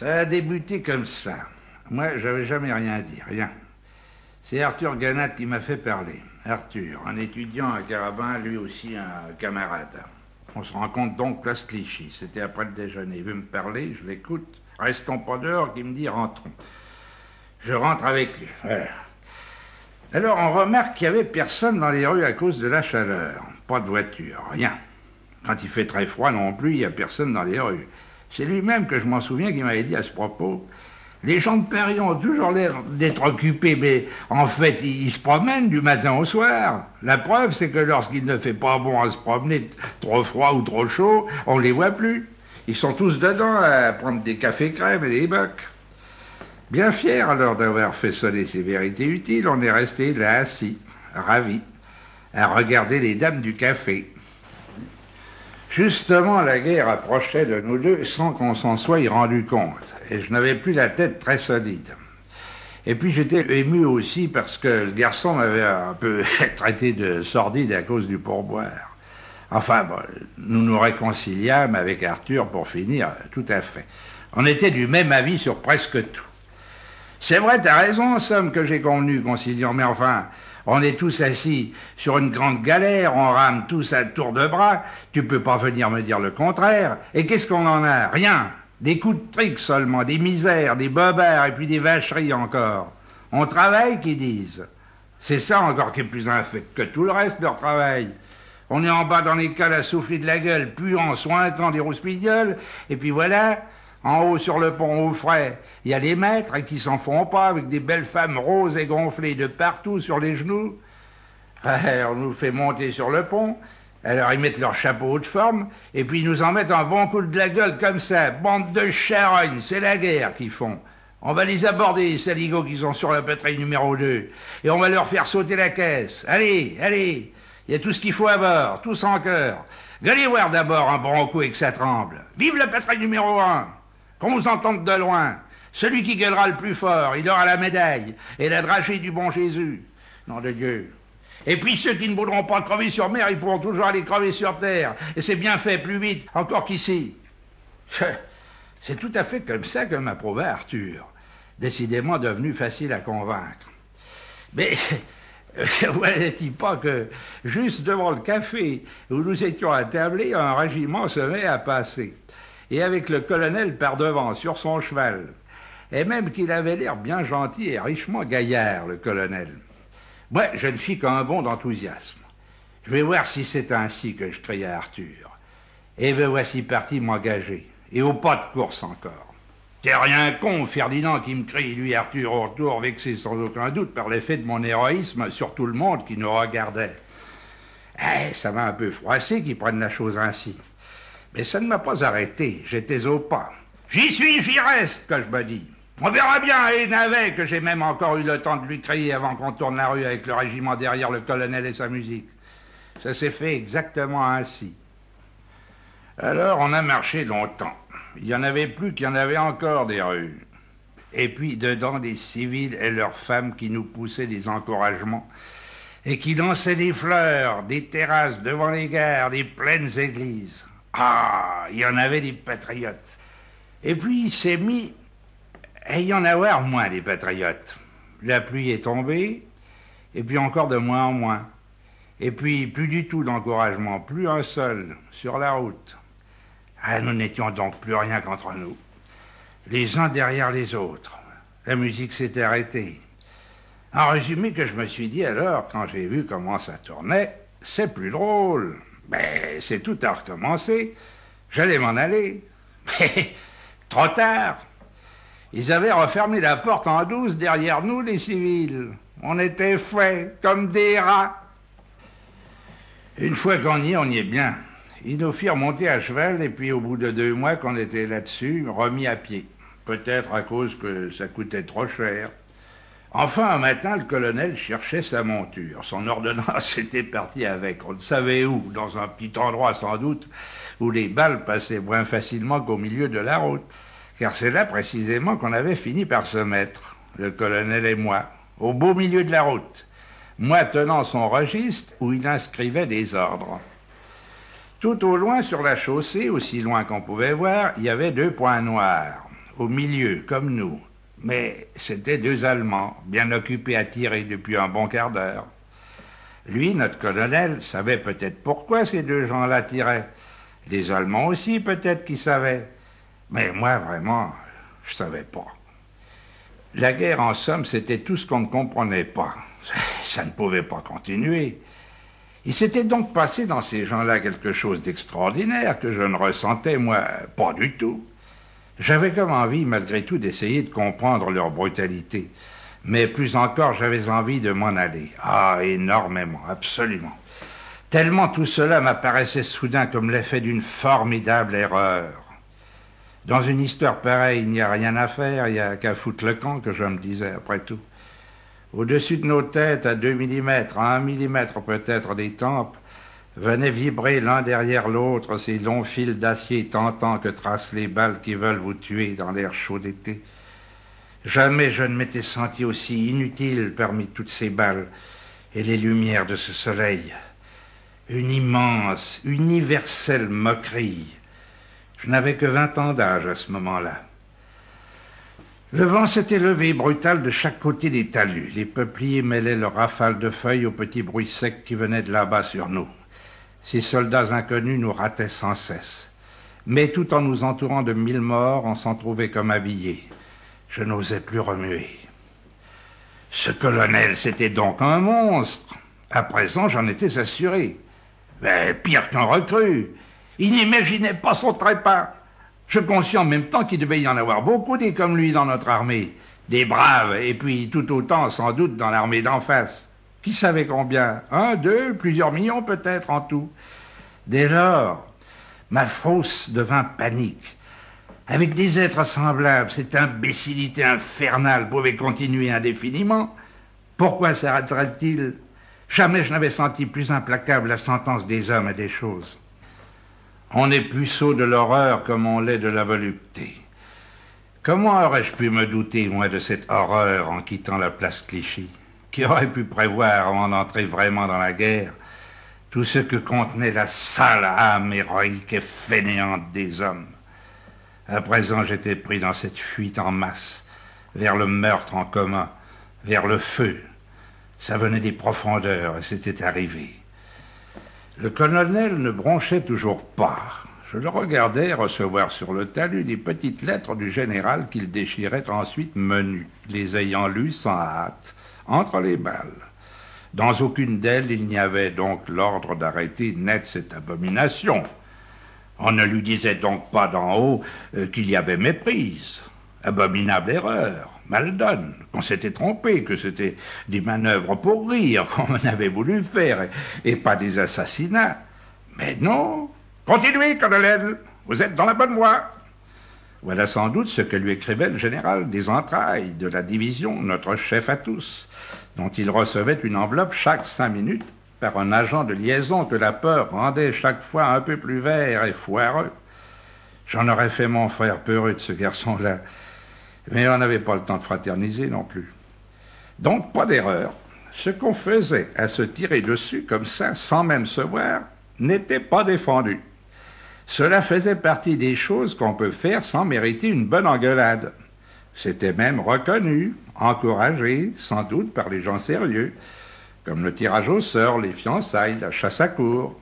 Ça a débuté comme ça. Moi, j'avais jamais rien dit, rien. C'est Arthur Ganat qui m'a fait parler. Arthur, un étudiant à Carabin, lui aussi un camarade. On se rencontre donc place Clichy. C'était après le déjeuner. Il veut me parler, je l'écoute. Restons pas dehors, qui me dit rentrons. Je rentre avec lui. Alors on remarque qu'il n'y avait personne dans les rues à cause de la chaleur. Pas de voiture, rien. Quand il fait très froid non plus, il n'y a personne dans les rues. C'est lui-même que je m'en souviens qui m'avait dit à ce propos les gens de Paris ont toujours l'air d'être occupés, mais en fait, ils se promènent du matin au soir. La preuve, c'est que lorsqu'il ne fait pas bon à se promener, trop froid ou trop chaud, on les voit plus. Ils sont tous dedans à prendre des cafés crèmes et des bocs. Bien fier alors d'avoir fait sonner ces vérités utiles, on est resté là assis, ravis, à regarder les dames du café. Justement, la guerre approchait de nous deux sans qu'on s'en soit rendu compte, et je n'avais plus la tête très solide. Et puis j'étais ému aussi parce que le garçon m'avait un peu traité de sordide à cause du pourboire. Enfin, nous nous réconciliâmes avec Arthur pour finir, tout à fait. On était du même avis sur presque tout. C'est vrai, t'as raison, somme, que j'ai convenu, conciliant, mais enfin, on est tous assis sur une grande galère, on rame tous à tour de bras. Tu peux pas venir me dire le contraire. Et qu'est-ce qu'on en a? Rien. Des coups de trick seulement, des misères, des bobards et puis des vacheries encore. On travaille, qu'ils disent. C'est ça encore qui est plus infect que tout le reste leur travail. On est en bas dans les cales à souffler de la gueule, en sointant des rouspignoles, et puis voilà, en haut sur le pont au frais, il y a les maîtres qui s'en font pas avec des belles femmes roses et gonflées de partout sur les genoux. on nous fait monter sur le pont. Alors ils mettent leur chapeau de forme et puis ils nous en mettent un bon coup de la gueule comme ça. Bande de charognes, c'est la guerre qu'ils font. On va les aborder, les saligots qui sont sur la patrie numéro 2. Et on va leur faire sauter la caisse. Allez, allez. Il y a tout ce qu'il faut à bord, tous en cœur. Allez voir d'abord un bon coup et que ça tremble. Vive la patrie numéro 1 qu'on vous entende de loin. Celui qui gueulera le plus fort, il aura la médaille et la dragée du bon Jésus. Nom de Dieu. Et puis ceux qui ne voudront pas crever sur mer, ils pourront toujours aller crever sur terre. Et c'est bien fait, plus vite, encore qu'ici. C'est tout à fait comme ça que m'approuvait Arthur, décidément devenu facile à convaincre. Mais voyait-il pas que, juste devant le café où nous étions attablés, un régiment se met à passer? Et avec le colonel par devant sur son cheval, et même qu'il avait l'air bien gentil et richement gaillard, le colonel. Moi, je ne fis qu'un bond d'enthousiasme. Je vais voir si c'est ainsi que je criai à Arthur. Et me voici parti m'engager, et au pas de course encore. C'est rien con, Ferdinand, qui me crie, lui, Arthur, au retour, vexé sans aucun doute par l'effet de mon héroïsme sur tout le monde qui nous regardait. Eh, ça m'a un peu froissé qu'ils prennent la chose ainsi. Mais ça ne m'a pas arrêté, j'étais au pas. J'y suis, j'y reste, que je me dis. On verra bien, et Navet, que j'ai même encore eu le temps de lui crier avant qu'on tourne la rue avec le régiment derrière le colonel et sa musique. Ça s'est fait exactement ainsi. Alors on a marché longtemps. Il y en avait plus qu'il y en avait encore des rues. Et puis dedans des civils et leurs femmes qui nous poussaient des encouragements et qui lançaient des fleurs, des terrasses devant les gares, des pleines églises. Ah, il y en avait des patriotes. Et puis il s'est mis à y en avoir moins des patriotes. La pluie est tombée, et puis encore de moins en moins. Et puis plus du tout d'encouragement, plus un seul, sur la route. Ah, nous n'étions donc plus rien qu'entre nous. Les uns derrière les autres. La musique s'était arrêtée. En résumé que je me suis dit alors, quand j'ai vu comment ça tournait, c'est plus drôle. Ben, c'est tout à recommencer. J'allais m'en aller. Mais, trop tard. Ils avaient refermé la porte en douce derrière nous, les civils. On était faits comme des rats. Une fois qu'on y est, on y est bien. Ils nous firent monter à cheval, et puis au bout de deux mois qu'on était là-dessus, remis à pied. Peut-être à cause que ça coûtait trop cher. Enfin, un matin, le colonel cherchait sa monture. Son ordonnance était partie avec. On ne savait où, dans un petit endroit sans doute, où les balles passaient moins facilement qu'au milieu de la route. Car c'est là précisément qu'on avait fini par se mettre, le colonel et moi, au beau milieu de la route. Moi tenant son registre où il inscrivait des ordres. Tout au loin sur la chaussée, aussi loin qu'on pouvait voir, il y avait deux points noirs au milieu, comme nous. Mais c'était deux Allemands, bien occupés à tirer depuis un bon quart d'heure. Lui, notre colonel, savait peut-être pourquoi ces deux gens-là tiraient. Les Allemands aussi, peut-être qu'ils savaient. Mais moi, vraiment, je savais pas. La guerre, en somme, c'était tout ce qu'on ne comprenait pas. Ça ne pouvait pas continuer. Il s'était donc passé dans ces gens-là quelque chose d'extraordinaire que je ne ressentais, moi, pas du tout. J'avais comme envie, malgré tout, d'essayer de comprendre leur brutalité. Mais plus encore, j'avais envie de m'en aller. Ah, énormément, absolument. Tellement tout cela m'apparaissait soudain comme l'effet d'une formidable erreur. Dans une histoire pareille, il n'y a rien à faire, il n'y a qu'à foutre le camp, que je me disais, après tout. Au-dessus de nos têtes, à deux millimètres, à un millimètre peut-être des tempes, venaient vibrer l'un derrière l'autre ces longs fils d'acier tentants que tracent les balles qui veulent vous tuer dans l'air chaud d'été. Jamais je ne m'étais senti aussi inutile parmi toutes ces balles et les lumières de ce soleil. Une immense, universelle moquerie. Je n'avais que vingt ans d'âge à ce moment-là. Le vent s'était levé brutal de chaque côté des talus. Les peupliers mêlaient leurs rafales de feuilles aux petits bruits secs qui venaient de là-bas sur nous. Ces soldats inconnus nous rataient sans cesse. Mais tout en nous entourant de mille morts, on s'en trouvait comme habillés. Je n'osais plus remuer. Ce colonel, c'était donc un monstre. À présent, j'en étais assuré. Mais pire qu'un recrue. Il n'imaginait pas son trépas. Je conscient en même temps qu'il devait y en avoir beaucoup des comme lui dans notre armée. Des braves, et puis tout autant, sans doute, dans l'armée d'en face. Qui savait combien? Un, deux, plusieurs millions peut-être en tout. Dès lors, ma fausse devint panique. Avec des êtres semblables, cette imbécilité infernale pouvait continuer indéfiniment. Pourquoi s'arrêterait-il? Jamais je n'avais senti plus implacable la sentence des hommes et des choses. On est plus sot de l'horreur comme on l'est de la volupté. Comment aurais-je pu me douter, moi, de cette horreur en quittant la place Clichy? Qui aurait pu prévoir, avant d'entrer vraiment dans la guerre, tout ce que contenait la sale âme héroïque et fainéante des hommes À présent, j'étais pris dans cette fuite en masse, vers le meurtre en commun, vers le feu. Ça venait des profondeurs et c'était arrivé. Le colonel ne bronchait toujours pas. Je le regardais recevoir sur le talus des petites lettres du général qu'il déchirait ensuite menu, les ayant lues sans hâte, entre les balles. Dans aucune d'elles il n'y avait donc l'ordre d'arrêter net cette abomination. On ne lui disait donc pas d'en haut euh, qu'il y avait méprise. Abominable erreur mal donne, qu'on s'était trompé, que c'était des manœuvres pour rire qu'on avait voulu faire, et, pas des assassinats. Mais non. Continuez, colonel, vous êtes dans la bonne voie. Voilà sans doute ce que lui écrivait le général des entrailles de la division, notre chef à tous, dont il recevait une enveloppe chaque cinq minutes par un agent de liaison que la peur rendait chaque fois un peu plus vert et foireux. J'en aurais fait mon frère peureux de ce garçon-là. Mais on n'avait pas le temps de fraterniser non plus. Donc, pas d'erreur. Ce qu'on faisait à se tirer dessus comme ça, sans même se voir, n'était pas défendu. Cela faisait partie des choses qu'on peut faire sans mériter une bonne engueulade. C'était même reconnu, encouragé, sans doute, par les gens sérieux, comme le tirage au sort, les fiançailles, la chasse à cour.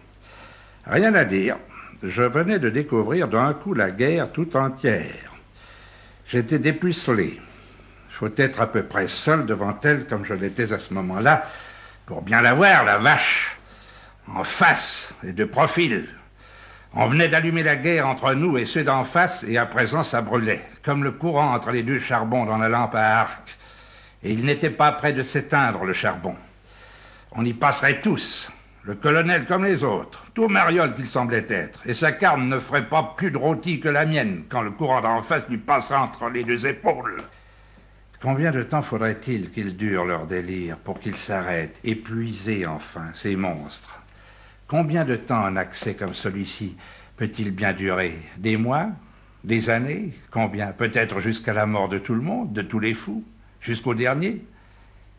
Rien à dire, je venais de découvrir d'un coup la guerre tout entière. J'étais dépucelé. Faut être à peu près seul devant elle comme je l'étais à ce moment-là pour bien la voir, la vache, en face et de profil. On venait d'allumer la guerre entre nous et ceux d'en face, et à présent ça brûlait, comme le courant entre les deux charbons dans la lampe à arc. Et il n'était pas près de s'éteindre, le charbon. On y passerait tous, le colonel comme les autres, tout mariole qu'il semblait être, et sa carne ne ferait pas plus de rôti que la mienne quand le courant d'en face lui passera entre les deux épaules. Combien de temps faudrait-il qu'ils durent leur délire pour qu'ils s'arrêtent, épuisés enfin, ces monstres? Combien de temps un accès comme celui-ci peut-il bien durer? Des mois? Des années? Combien? Peut-être jusqu'à la mort de tout le monde, de tous les fous? Jusqu'au dernier?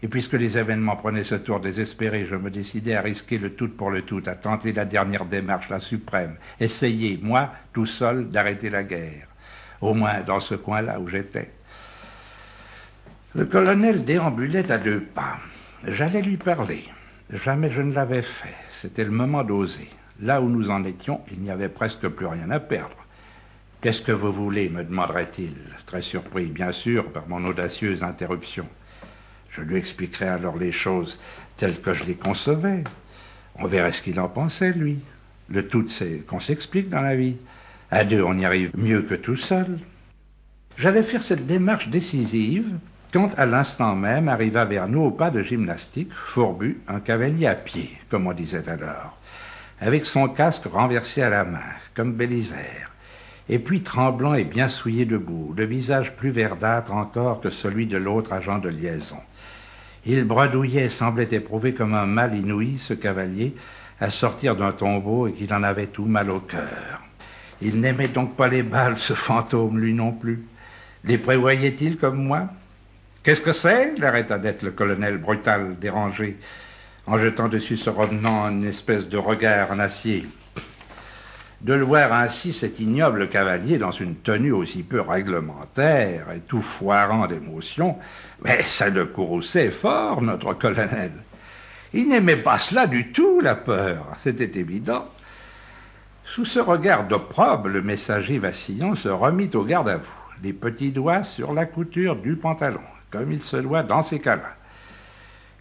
Et puisque les événements prenaient ce tour désespéré, je me décidai à risquer le tout pour le tout, à tenter la dernière démarche, la suprême, essayer, moi, tout seul, d'arrêter la guerre. au moins dans ce coin-là où j'étais. Le colonel déambulait à deux pas. J'allais lui parler. Jamais je ne l'avais fait. C'était le moment d'oser. Là où nous en étions, il n'y avait presque plus rien à perdre. Qu'est-ce que vous voulez me demanderait-il, très surpris, bien sûr, par mon audacieuse interruption. Je lui expliquerai alors les choses telles que je les concevais. On verrait ce qu'il en pensait, lui. Le tout, c'est qu'on s'explique dans la vie. À deux, on y arrive mieux que tout seul. J'allais faire cette démarche décisive quand, à l'instant même, arriva vers nous au pas de gymnastique, fourbu, un cavalier à pied, comme on disait alors, avec son casque renversé à la main, comme Bélisère et puis tremblant et bien souillé debout, le visage plus verdâtre encore que celui de l'autre agent de liaison. Il bredouillait et semblait éprouver comme un mal inouï, ce cavalier, à sortir d'un tombeau et qu'il en avait tout mal au cœur. Il n'aimait donc pas les balles, ce fantôme, lui non plus. Les prévoyait-il comme moi? Qu'est-ce que c'est l'arrêta d'être le colonel brutal, dérangé, en jetant dessus ce revenant une espèce de regard en acier? De le voir ainsi, cet ignoble cavalier, dans une tenue aussi peu réglementaire et tout foirant d'émotion, mais ça le courrouçait fort, notre colonel. Il n'aimait pas cela du tout, la peur, c'était évident. Sous ce regard d'opprobre, le messager vacillant se remit au garde à vous, les petits doigts sur la couture du pantalon, comme il se doit dans ces cas-là.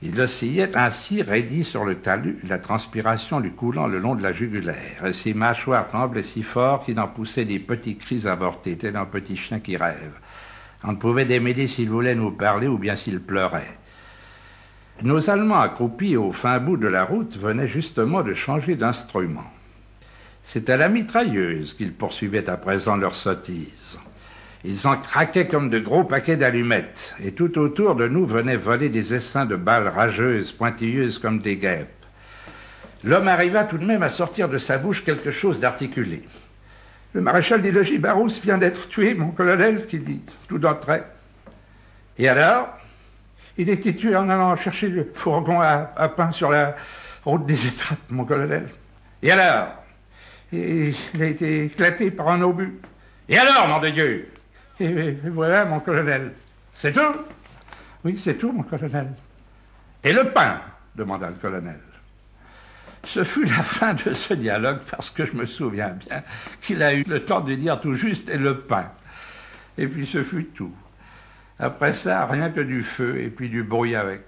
Il oscillait ainsi, raidi sur le talus, la transpiration lui coulant le long de la jugulaire, et ses mâchoires tremblaient si fort qu'il en poussait des petits cris avortés, tel un petit chien qui rêve. On ne pouvait démêler s'il voulait nous parler ou bien s'il pleurait. Nos Allemands accroupis au fin bout de la route venaient justement de changer d'instrument. C'était la mitrailleuse qu'ils poursuivaient à présent leur sottise. Ils en craquaient comme de gros paquets d'allumettes, et tout autour de nous venaient voler des essaims de balles rageuses, pointilleuses comme des guêpes. L'homme arriva tout de même à sortir de sa bouche quelque chose d'articulé. Le maréchal des logis Barousse vient d'être tué, mon colonel, qu'il dit, tout d'entrée. Et alors? Il était tué en allant chercher le fourgon à, pain sur la route des étrapes, mon colonel. Et alors? Il a été éclaté par un obus. Et alors, nom de Dieu? Et, voilà, mon colonel. C'est tout? Oui, c'est tout, mon colonel. Et le pain? demanda le colonel. Ce fut la fin de ce dialogue parce que je me souviens bien qu'il a eu le temps de dire tout juste et le pain. Et puis ce fut tout. Après ça, rien que du feu et puis du bruit avec.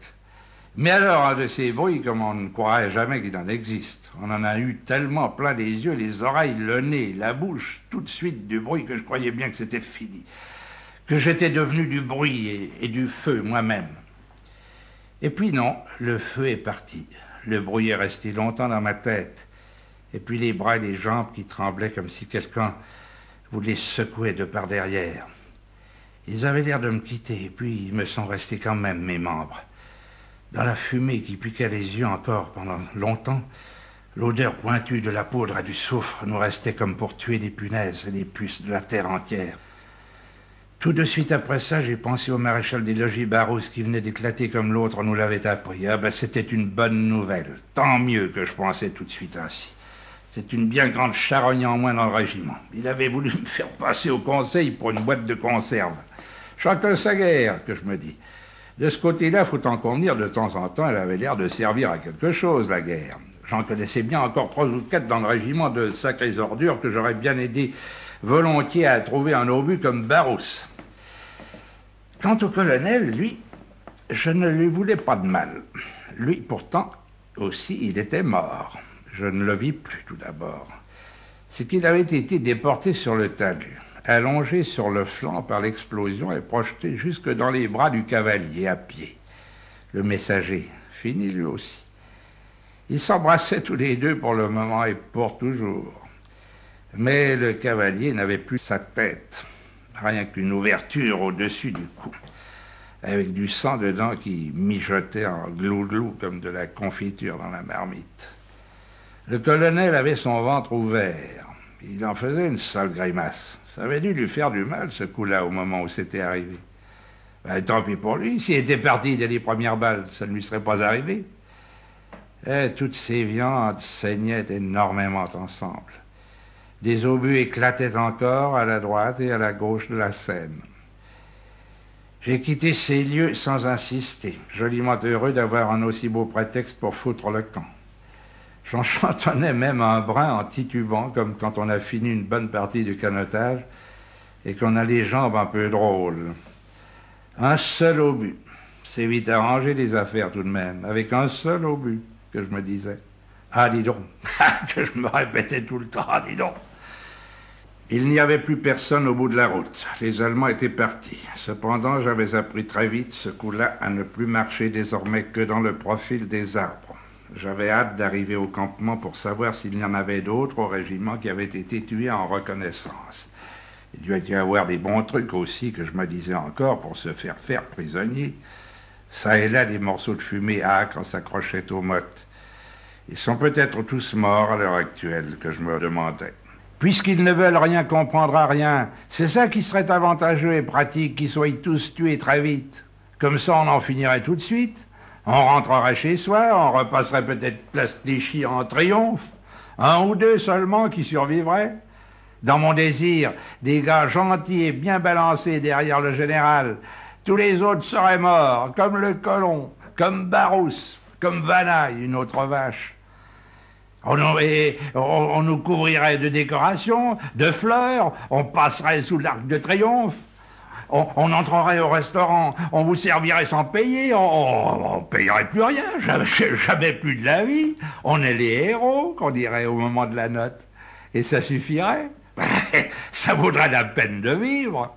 Mais alors, un de ces bruits, comme on ne croirait jamais qu'il en existe. On en a eu tellement plein les yeux, les oreilles, le nez, la bouche, tout de suite du bruit que je croyais bien que c'était fini. Que j'étais devenu du bruit et, du feu moi-même. Et puis non, le feu est parti. Le bruit est resté longtemps dans ma tête. Et puis les bras et les jambes qui tremblaient comme si quelqu'un voulait secouer de par derrière. Ils avaient l'air de me quitter, et puis ils me sont restés quand même, mes membres. Dans la fumée qui piquait les yeux encore pendant longtemps, l'odeur pointue de la poudre et du soufre nous restait comme pour tuer des punaises et des puces de la terre entière. Tout de suite après ça, j'ai pensé au maréchal des logis Barros qui venait d'éclater comme l'autre nous l'avait appris. Ah ben c'était une bonne nouvelle. Tant mieux que je pensais tout de suite ainsi. C'est une bien grande charogne en moins dans le régiment. Il avait voulu me faire passer au conseil pour une boîte de conserve. Chacun sa guerre, que je me dis. De ce côté-là, faut en convenir, de temps en temps, elle avait l'air de servir à quelque chose, la guerre. J'en connaissais bien encore trois ou quatre dans le régiment de sacrées ordures que j'aurais bien aidé volontiers à trouver un obus comme Barousse. Quant au colonel, lui, je ne lui voulais pas de mal. Lui, pourtant, aussi, il était mort. Je ne le vis plus tout d'abord. C'est qu'il avait été déporté sur le talus allongé sur le flanc par l'explosion et projeté jusque dans les bras du cavalier à pied. Le messager, fini lui aussi. Ils s'embrassaient tous les deux pour le moment et pour toujours. Mais le cavalier n'avait plus sa tête, rien qu'une ouverture au-dessus du cou, avec du sang dedans qui mijotait en glou-glou comme de la confiture dans la marmite. Le colonel avait son ventre ouvert. Il en faisait une sale grimace. Ça avait dû lui faire du mal, ce coup-là, au moment où c'était arrivé. Ben, tant pis pour lui. S'il était parti dès les premières balles, ça ne lui serait pas arrivé. Et eh, toutes ces viandes saignaient énormément ensemble. Des obus éclataient encore à la droite et à la gauche de la scène. J'ai quitté ces lieux sans insister, joliment heureux d'avoir un aussi beau prétexte pour foutre le camp. J'en chantonnais même un brin en titubant, comme quand on a fini une bonne partie de canotage et qu'on a les jambes un peu drôles. Un seul obus. C'est vite arrangé les affaires tout de même, avec un seul obus, que je me disais. Ah, dis donc, que je me répétais tout le temps, ah, dis donc. Il n'y avait plus personne au bout de la route. Les Allemands étaient partis. Cependant, j'avais appris très vite ce coup-là à ne plus marcher désormais que dans le profil des arbres. J'avais hâte d'arriver au campement pour savoir s'il y en avait d'autres au régiment qui avaient été tués en reconnaissance. Il doit y avoir des bons trucs aussi que je me disais encore pour se faire faire prisonnier. Ça et là, des morceaux de fumée âcres s'accrochaient aux mottes. Ils sont peut-être tous morts à l'heure actuelle, que je me demandais. Puisqu'ils ne veulent rien comprendre à rien, c'est ça qui serait avantageux et pratique, qu'ils soient tous tués très vite. Comme ça, on en finirait tout de suite. On rentrerait chez soi, on repasserait peut-être place Clichy en triomphe. Un ou deux seulement qui survivraient. Dans mon désir, des gars gentils et bien balancés derrière le général. Tous les autres seraient morts, comme le colon, comme Barousse, comme Vanaille, une autre vache. On, on, nous couvrirait de décorations, de fleurs, on passerait sous l'arc de triomphe, on, entrerait au restaurant, on vous servirait sans payer, on, on payerait plus rien, jamais, jamais, plus de la vie. On est les héros, qu'on dirait au moment de la note. Et ça suffirait. ça vaudrait la peine de vivre.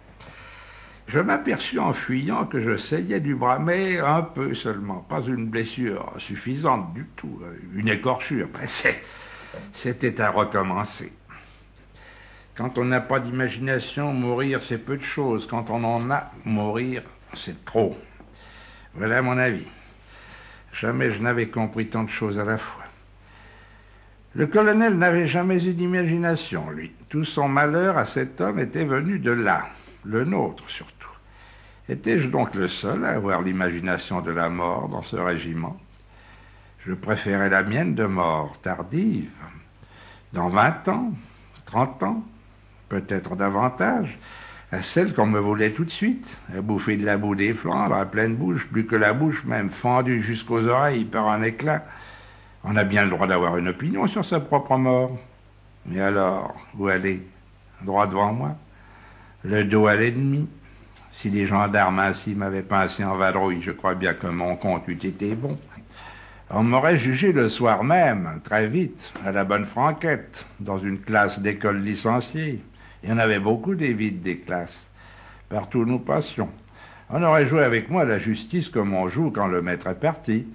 Je m'aperçus en fuyant que je saignais du bras, mais un peu seulement, pas une blessure suffisante du tout, une écorchure. C'était à recommencer. Quand on n'a pas d'imagination, mourir c'est peu de choses. Quand on en a, mourir c'est trop. Voilà mon avis. Jamais je n'avais compris tant de choses à la fois. Le colonel n'avait jamais eu d'imagination, lui. Tout son malheur à cet homme était venu de là, le nôtre surtout. Étais-je donc le seul à avoir l'imagination de la mort dans ce régiment? Je préférais la mienne de mort tardive, dans vingt ans, trente ans, peut-être davantage, à celle qu'on me voulait tout de suite, à bouffer de la boue des Flandres à pleine bouche, plus que la bouche même fendue jusqu'aux oreilles par un éclat. On a bien le droit d'avoir une opinion sur sa propre mort. Mais alors, où aller Droit devant moi Le dos à l'ennemi si les gendarmes ainsi m'avaient pincé en vadrouille, je crois bien que mon compte eût été bon. On m'aurait jugé le soir même, très vite, à la bonne franquette, dans une classe d'école licenciée. Il y en avait beaucoup des vides des classes. Partout nous passions. On aurait joué avec moi la justice comme on joue quand le maître est parti.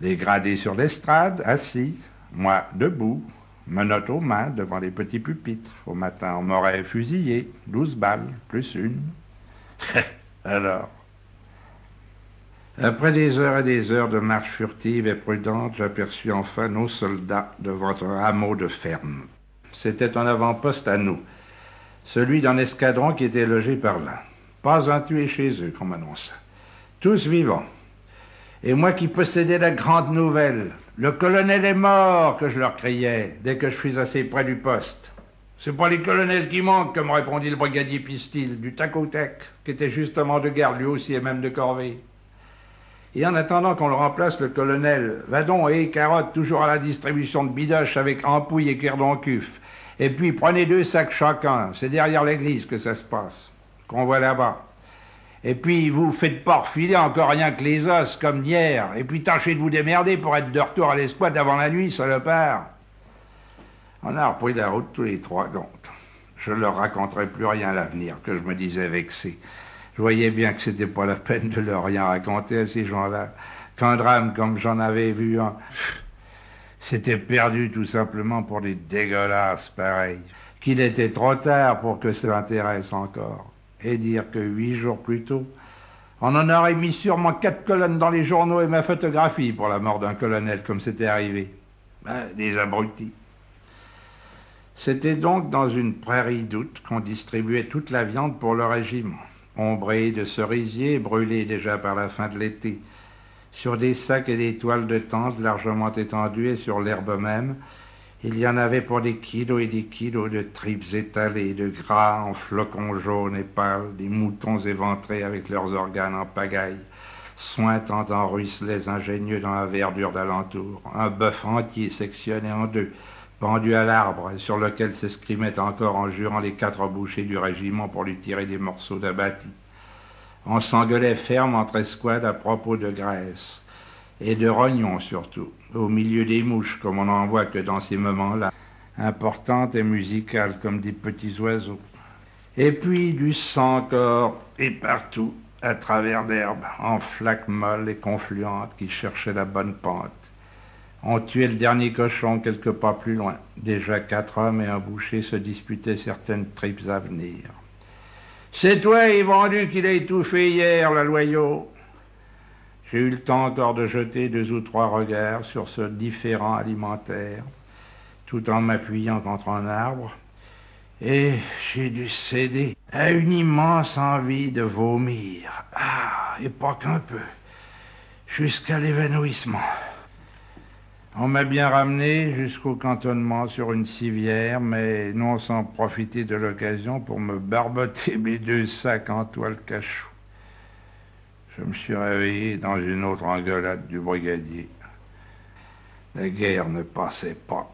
Les gradés sur l'estrade, assis, moi debout, menottes aux mains devant les petits pupitres. Au matin, on m'aurait fusillé, douze balles, plus une. Alors, après des heures et des heures de marche furtive et prudente, j'aperçus enfin nos soldats devant un hameau de ferme. C'était un avant-poste à nous, celui d'un escadron qui était logé par là. Pas un tué chez eux, qu'on m'annonça. Tous vivants. Et moi qui possédais la grande nouvelle, le colonel est mort, que je leur criais, dès que je fus assez près du poste. C'est pas les colonels qui manquent, comme répondit le brigadier Pistil, du tac qui était justement de garde lui aussi et même de corvée. Et en attendant qu'on le remplace, le colonel, Vadon et Carotte toujours à la distribution de bidoches avec ampouille et cuf. Et puis prenez deux sacs chacun, c'est derrière l'église que ça se passe, qu'on voit là-bas. Et puis vous faites pas refiler encore rien que les os comme hier, et puis tâchez de vous démerder pour être de retour à l'escouade avant la nuit, salopard. On a repris la route tous les trois, donc je leur raconterai plus rien à l'avenir, que je me disais vexé. Je voyais bien que c'était pas la peine de leur rien raconter à ces gens-là. Qu'un drame comme j'en avais vu un, c'était perdu tout simplement pour des dégueulasses pareils. Qu'il était trop tard pour que ça intéresse encore. Et dire que huit jours plus tôt, on en aurait mis sûrement quatre colonnes dans les journaux et ma photographie pour la mort d'un colonel comme c'était arrivé. Ben, des abrutis. C'était donc dans une prairie d'août qu'on distribuait toute la viande pour le régiment, ombrée de cerisiers brûlés déjà par la fin de l'été, sur des sacs et des toiles de tente largement étendues et sur l'herbe même, Il y en avait pour des kilos et des kilos de tripes étalées, de gras en flocons jaunes et pâles, des moutons éventrés avec leurs organes en pagaille, sointant en ruisselets ingénieux dans la verdure d'alentour, un bœuf entier sectionné en deux, pendu à l'arbre, sur lequel s'escrimaient encore en jurant les quatre bouchers du régiment pour lui tirer des morceaux d'abattis. On s'engueulait ferme entre escouades à propos de graisse et de rognons surtout, au milieu des mouches, comme on n'en voit que dans ces moments-là, importantes et musicales comme des petits oiseaux. Et puis du sang encore, et partout, à travers l'herbe, en flaques molles et confluentes qui cherchaient la bonne pente. On tuait le dernier cochon quelque pas plus loin. Déjà quatre hommes et un boucher se disputaient certaines tripes à venir. C'est toi, vendu qu'il a étouffé hier, la loyau. J'ai eu le temps encore de jeter deux ou trois regards sur ce différent alimentaire, tout en m'appuyant contre un arbre, et j'ai dû céder à une immense envie de vomir. Ah, et pas qu'un peu, jusqu'à l'évanouissement. On m'a bien ramené jusqu'au cantonnement sur une civière, mais non sans profiter de l'occasion pour me barboter mes deux sacs en toile cachou. Je me suis réveillé dans une autre engueulade du brigadier. La guerre ne passait pas.